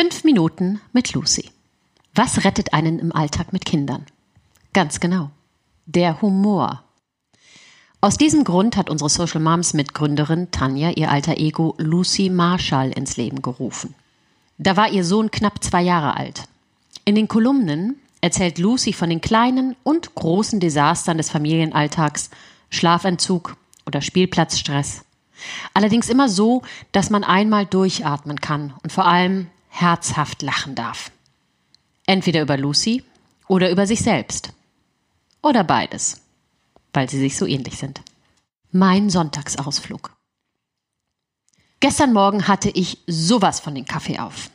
Fünf Minuten mit Lucy. Was rettet einen im Alltag mit Kindern? Ganz genau. Der Humor. Aus diesem Grund hat unsere Social Moms Mitgründerin Tanja ihr alter Ego Lucy Marshall ins Leben gerufen. Da war ihr Sohn knapp zwei Jahre alt. In den Kolumnen erzählt Lucy von den kleinen und großen Desastern des Familienalltags, Schlafentzug oder Spielplatzstress. Allerdings immer so, dass man einmal durchatmen kann und vor allem herzhaft lachen darf. Entweder über Lucy oder über sich selbst. Oder beides weil sie sich so ähnlich sind. Mein Sonntagsausflug. Gestern Morgen hatte ich sowas von den Kaffee auf.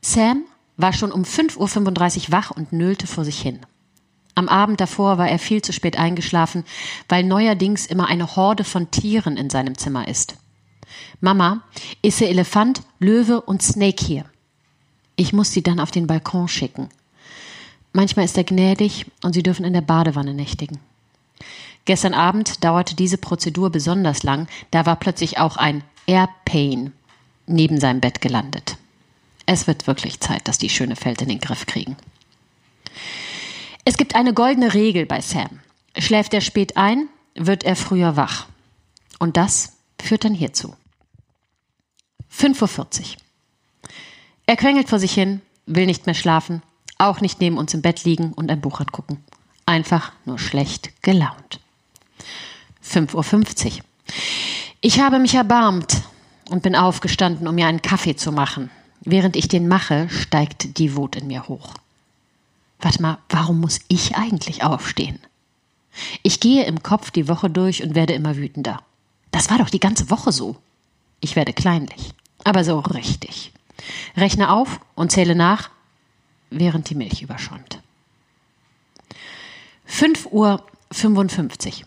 Sam war schon um 5.35 Uhr wach und nölte vor sich hin. Am Abend davor war er viel zu spät eingeschlafen, weil neuerdings immer eine Horde von Tieren in seinem Zimmer ist. Mama, ist der Elefant, Löwe und Snake hier. Ich muss sie dann auf den Balkon schicken. Manchmal ist er gnädig und sie dürfen in der Badewanne nächtigen. Gestern Abend dauerte diese Prozedur besonders lang, da war plötzlich auch ein Airpain neben seinem Bett gelandet. Es wird wirklich Zeit, dass die schöne Feld in den Griff kriegen. Es gibt eine goldene Regel bei Sam. Schläft er spät ein, wird er früher wach. Und das führt dann hierzu. 5.40 Uhr. Er quengelt vor sich hin, will nicht mehr schlafen, auch nicht neben uns im Bett liegen und ein Buch angucken. Einfach nur schlecht gelaunt. 5.50 Uhr. Ich habe mich erbarmt und bin aufgestanden, um mir einen Kaffee zu machen. Während ich den mache, steigt die Wut in mir hoch. Warte mal, warum muss ich eigentlich aufstehen? Ich gehe im Kopf die Woche durch und werde immer wütender. Das war doch die ganze Woche so. Ich werde kleinlich, aber so richtig. Rechne auf und zähle nach, während die Milch überschäumt. 5.55 Uhr.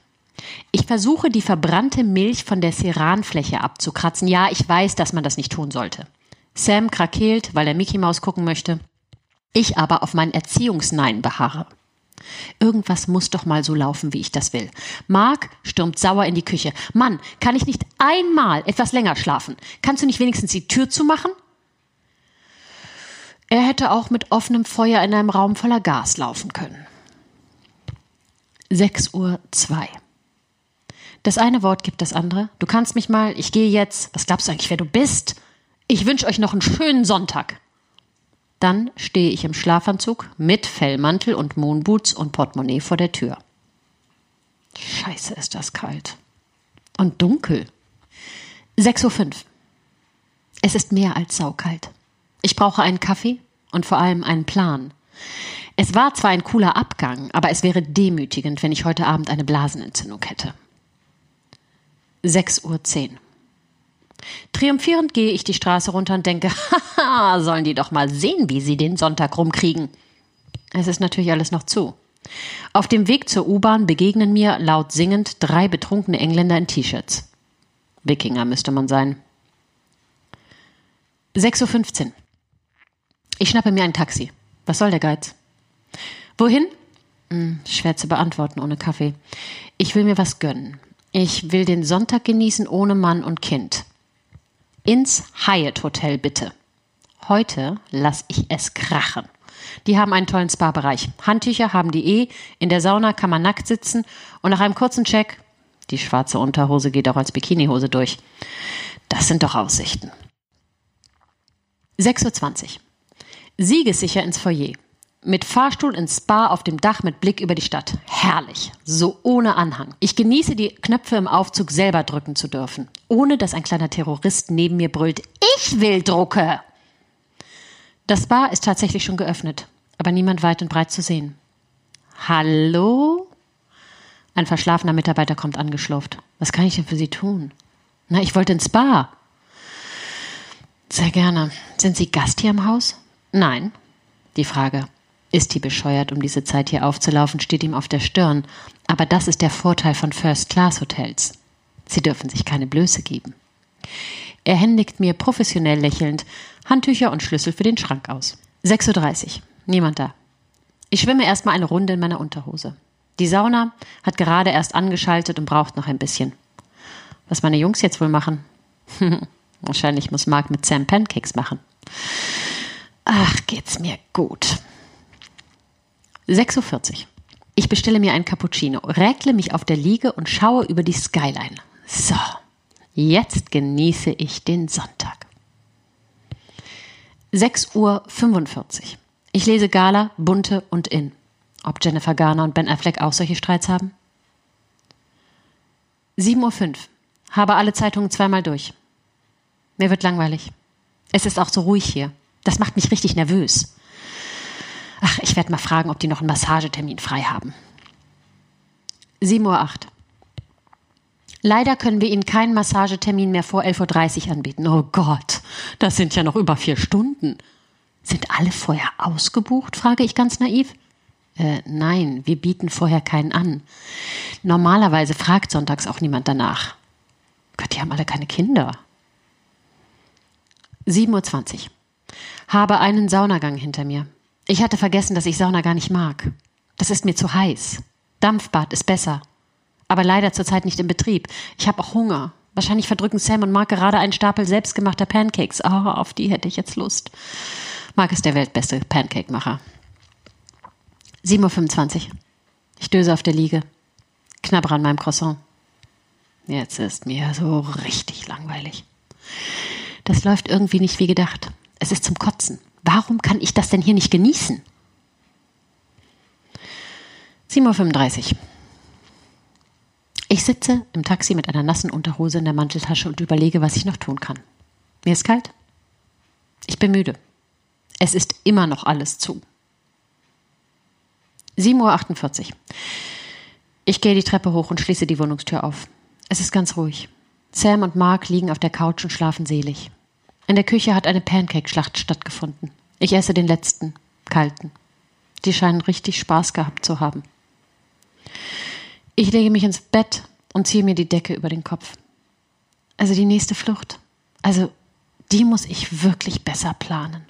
Ich versuche, die verbrannte Milch von der Ceranfläche abzukratzen. Ja, ich weiß, dass man das nicht tun sollte. Sam krakeelt, weil er Mickey Maus gucken möchte. Ich aber auf mein Erziehungsnein beharre. Irgendwas muss doch mal so laufen, wie ich das will. Mark stürmt sauer in die Küche. Mann, kann ich nicht einmal etwas länger schlafen? Kannst du nicht wenigstens die Tür zumachen? Hätte auch mit offenem Feuer in einem Raum voller Gas laufen können. 6 Uhr 2. Das eine Wort gibt das andere. Du kannst mich mal, ich gehe jetzt. Was glaubst du eigentlich, wer du bist? Ich wünsche euch noch einen schönen Sonntag. Dann stehe ich im Schlafanzug mit Fellmantel und Moonboots und Portemonnaie vor der Tür. Scheiße, ist das kalt. Und dunkel. 6.05 Uhr. Es ist mehr als saukalt. Ich brauche einen Kaffee und vor allem einen Plan. Es war zwar ein cooler Abgang, aber es wäre demütigend, wenn ich heute Abend eine Blasenentzündung hätte. 6.10 Uhr. Triumphierend gehe ich die Straße runter und denke, haha, sollen die doch mal sehen, wie sie den Sonntag rumkriegen. Es ist natürlich alles noch zu. Auf dem Weg zur U-Bahn begegnen mir laut singend drei betrunkene Engländer in T-Shirts. Wikinger müsste man sein. 6.15 Uhr. Ich schnappe mir ein Taxi. Was soll der Geiz? Wohin? Hm, schwer zu beantworten ohne Kaffee. Ich will mir was gönnen. Ich will den Sonntag genießen ohne Mann und Kind. Ins Hyatt Hotel bitte. Heute lass ich es krachen. Die haben einen tollen Spa-Bereich. Handtücher haben die eh. In der Sauna kann man nackt sitzen und nach einem kurzen Check, die schwarze Unterhose geht auch als Bikinihose durch. Das sind doch Aussichten. 6.20 Uhr. Siegessicher ins Foyer. Mit Fahrstuhl ins Spa auf dem Dach mit Blick über die Stadt. Herrlich. So ohne Anhang. Ich genieße die Knöpfe im Aufzug selber drücken zu dürfen. Ohne dass ein kleiner Terrorist neben mir brüllt. Ich will Drucke! Das Spa ist tatsächlich schon geöffnet, aber niemand weit und breit zu sehen. Hallo? Ein verschlafener Mitarbeiter kommt angeschlurft. Was kann ich denn für Sie tun? Na, ich wollte ins Spa. Sehr gerne. Sind Sie Gast hier im Haus? Nein. Die Frage. Ist die bescheuert, um diese Zeit hier aufzulaufen, steht ihm auf der Stirn. Aber das ist der Vorteil von First-Class-Hotels. Sie dürfen sich keine Blöße geben. Er händigt mir professionell lächelnd Handtücher und Schlüssel für den Schrank aus. 6.30 Uhr. Niemand da. Ich schwimme erstmal eine Runde in meiner Unterhose. Die Sauna hat gerade erst angeschaltet und braucht noch ein bisschen. Was meine Jungs jetzt wohl machen? Wahrscheinlich muss Mark mit Sam Pancakes machen. Ach, geht's mir gut. 6.40 Uhr. Ich bestelle mir ein Cappuccino, räkle mich auf der Liege und schaue über die Skyline. So, jetzt genieße ich den Sonntag. 6.45 Uhr. Ich lese Gala, Bunte und In. Ob Jennifer Garner und Ben Affleck auch solche Streits haben? 7.05 Uhr. Habe alle Zeitungen zweimal durch. Mir wird langweilig. Es ist auch so ruhig hier. Das macht mich richtig nervös. Ach, ich werde mal fragen, ob die noch einen Massagetermin frei haben. 7.08 Uhr. Leider können wir Ihnen keinen Massagetermin mehr vor 11.30 Uhr anbieten. Oh Gott, das sind ja noch über vier Stunden. Sind alle vorher ausgebucht? frage ich ganz naiv. Äh, nein, wir bieten vorher keinen an. Normalerweise fragt sonntags auch niemand danach. Gott, die haben alle keine Kinder. 7.20 Uhr. Habe einen Saunagang hinter mir. Ich hatte vergessen, dass ich Sauna gar nicht mag. Das ist mir zu heiß. Dampfbad ist besser. Aber leider zurzeit nicht in Betrieb. Ich habe auch Hunger. Wahrscheinlich verdrücken Sam und Mark gerade einen Stapel selbstgemachter Pancakes. Oh, auf die hätte ich jetzt Lust. Mark ist der weltbeste Pancake-Macher. 7.25 Uhr. Ich döse auf der Liege. Knabbere an meinem Croissant. Jetzt ist mir so richtig langweilig. Das läuft irgendwie nicht wie gedacht. Es ist zum Kotzen. Warum kann ich das denn hier nicht genießen? 7.35 Uhr. Ich sitze im Taxi mit einer nassen Unterhose in der Manteltasche und überlege, was ich noch tun kann. Mir ist kalt. Ich bin müde. Es ist immer noch alles zu. 7.48 Uhr. Ich gehe die Treppe hoch und schließe die Wohnungstür auf. Es ist ganz ruhig. Sam und Mark liegen auf der Couch und schlafen selig. In der Küche hat eine Pancake-Schlacht stattgefunden. Ich esse den letzten, kalten. Die scheinen richtig Spaß gehabt zu haben. Ich lege mich ins Bett und ziehe mir die Decke über den Kopf. Also die nächste Flucht. Also die muss ich wirklich besser planen.